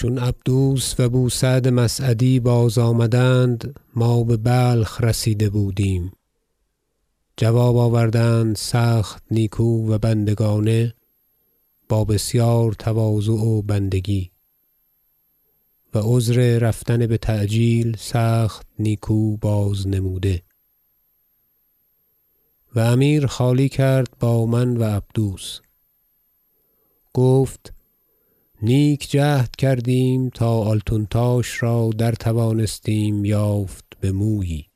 چون عبدوس و بو سعد مسعدی بازآمدند ما ببلخ رسیده بودیم. جواب آوردند سخت نیکو و بندگانه با بسیار تواضع و بندگی. و عذر رفتن بتعجیل سخت نیکو بازنموده و امیر خالی کرد با من و عبدوس. گفت نیک جهد کردیم تا آلتونتاش را در توانستیم یافت بمویی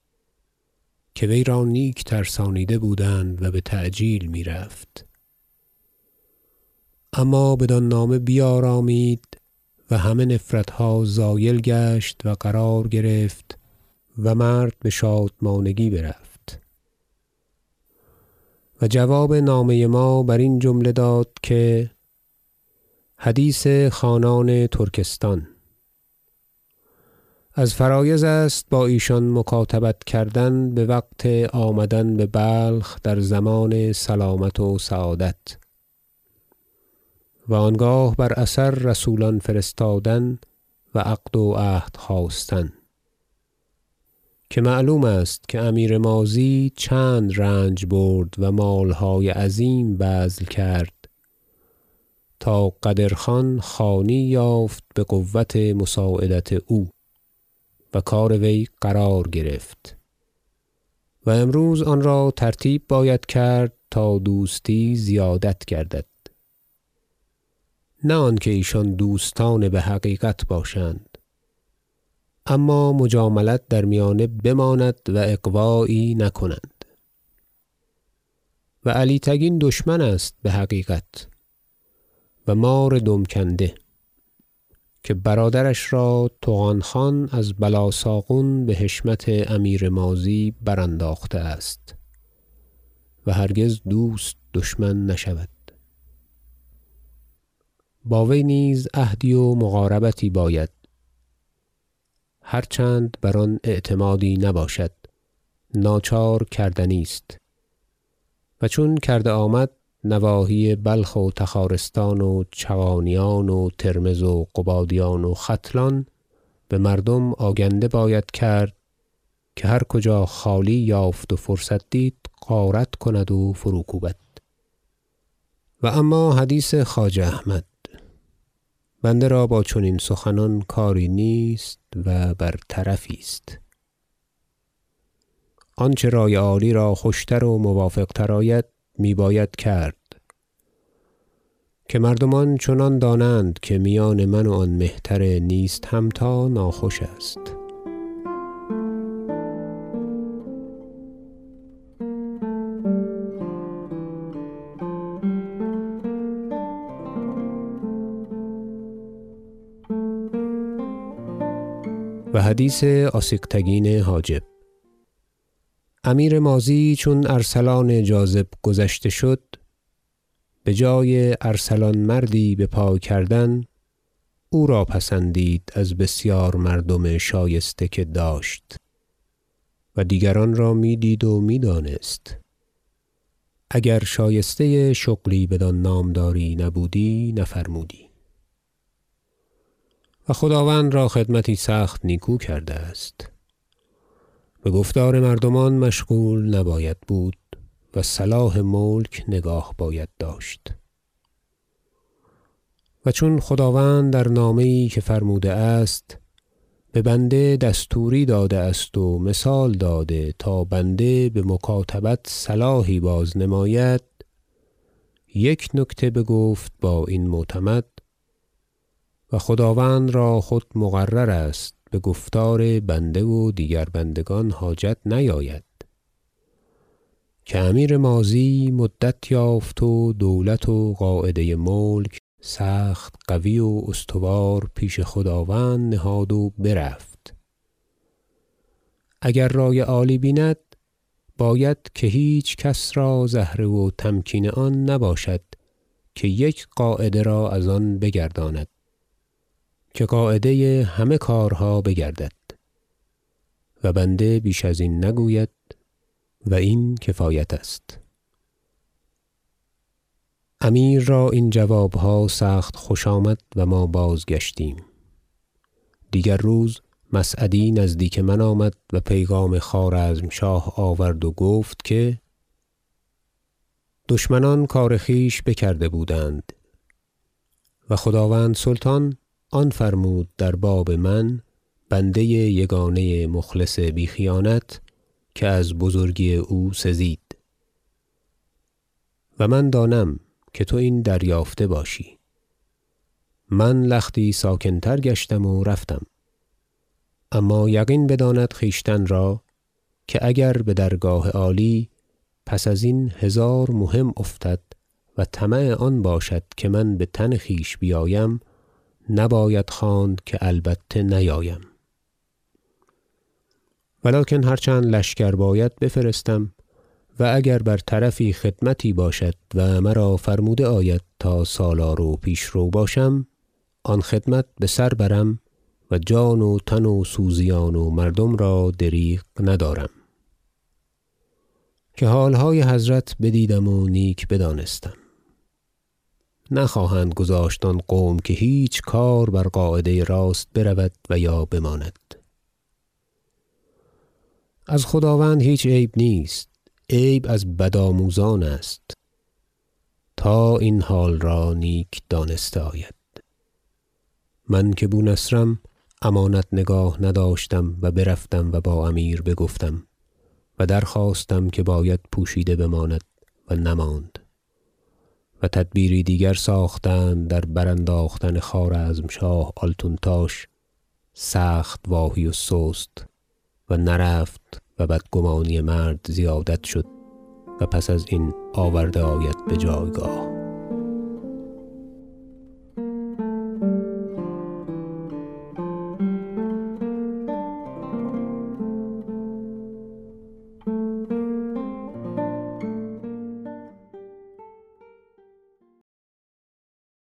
که وی را نیک ترسانیده بودند و بتعجیل می‌رفت. اما بدان نامه بیارامید و همه نفرتها زایل گشت و قرار گرفت و مرد بشادمانگی برفت. و جواب نامه ما برین جمله داد که حدیث خانان ترکستان. از فرایض است با ایشان مکاتبت کردن بوقت آمدن ببلخ در ضمان سلامت و سعادت. و آنگاه بر اثر رسولان فرستادن و عقد و عهد خواستن. که معلوم است که امیر ماضی چند رنج برد و مالهای عظیم بذل کرد. تا قدر خان خانی یافت بقوت مساعدت او و کار وی قرار گرفت. و امروز آن را ترتیب باید کرد تا دوستی زیادت گردد. نه آنکه ایشان دوستان بحقیقت باشند اما مجاملت در میانه بماند و اغوایی نکنند. و علی تگین دشمن است بحقیقت و مار دم کنده که برادرش را طغان خان از بلاساغون بحشمت امیر ماضی برانداخته است و هرگز دوست دشمن نشود. با وی نیز عهدی و مقاربتی باید. هر چند بر آن اعتمادی نباشد ناچار کردنی است و چون کرده آمد نواحی بلخ و تخارستان و چغانیان و ترمذ و قبادیان و ختلان بمردم آگنده باید کرد که هر کجا خالی یافت و فرصت دید غارت کند و فروکوبد و اما حدیث خواجه احمد بنده را با چنین سخنان کاری نیست و بر طرفی است. آنچه رای عالی را خوشتر و موافق تر آید می باید کرد. که مردمان چنان دانند که میان من و آن مهتر نیست همتا ناخوش است. و حدیث آسیغکتگین حاجب. امیر ماضی چون ارسلان جاذب گذشته شد بجای ارسلان مردی بپای کردن او را پسندید از بسیار مردم شایسته که داشت و دیگران را می‌دید و می‌دانست. اگر شایسته شغلی بدان نامداری نبودی نفرمودی. و خداوند را خدمتی سخت نیکو کرده است. بگفتار مردمان مشغول نباید بود و صلاح ملک نگاه باید داشت. و چون خداوند در نامه یی که فرموده است ببنده دستوری داده است و مثال داده تا بنده بمکاتبت صلاحی بازنماید یک نکته بگفت با این معتمد و خداوند را خود مقرر است بگفتار بنده و دیگر بندگان حاجت نیاید. که امیر ماضی مدت یافت و دولت و قاعده ملک سخت قوی و استوار پیش خداوند نهاد و برفت. اگر رای عالی بیند باید که هیچ کس را زهره و تمکین آن نباشد که یک قاعده را از آن بگرداند. که قاعده همه کارها بگردد و بنده بیش ازین نگوید و این کفایت است. امیر را این جوابها سخت خوش آمد و ما بازگشتیم. دیگر روز مسعدی نزدیک من آمد و پیغام خوارزمشاه آورد و گفت که دشمنان کار خویش بکرده بودند و خداوند سلطان آن فرمود در باب من بنده یگانه مخلص بی خیانت که از بزرگی او سزید. و من دانم که تو این دریافته باشی. من لختی ساکن تر گشتم و رفتم. اما یقین بداند خویشتن را که اگر بدرگاه عالی پس ازین هزار مهم افتد و طمع آن باشد که من بتن خویش بیایم نباید خواند که البته نیایم. و لکن هر چند لشکر باید بفرستم و اگر بر طرفی خدمتی باشد و مرا فرموده آید تا سالار و پیشرو باشم آن خدمت بسر برم و جان و تن و سوزیان و مردم را دریغ ندارم. که حالهای حضرت بدیدم و نیک بدانستم. نخواهند گذاشت آن قوم که هیچ کار بر قاعده راست برود و یا بماند. از خداوند هیچ عیب نیست. عیب از بدآموزان است. تا این حال را نیک دانسته آید. من که بونصرم امانت نگاه نداشتم و برفتم و با امیر بگفتم و درخواستم که باید پوشیده بماند و نماند. و تدبیری دیگر ساختند در برانداختن خوارزمشاه آلتونتاش سخت واهی و سست و نرفت و بدگمانی مرد زیادت شد و پس ازین آورده آید بجایگاه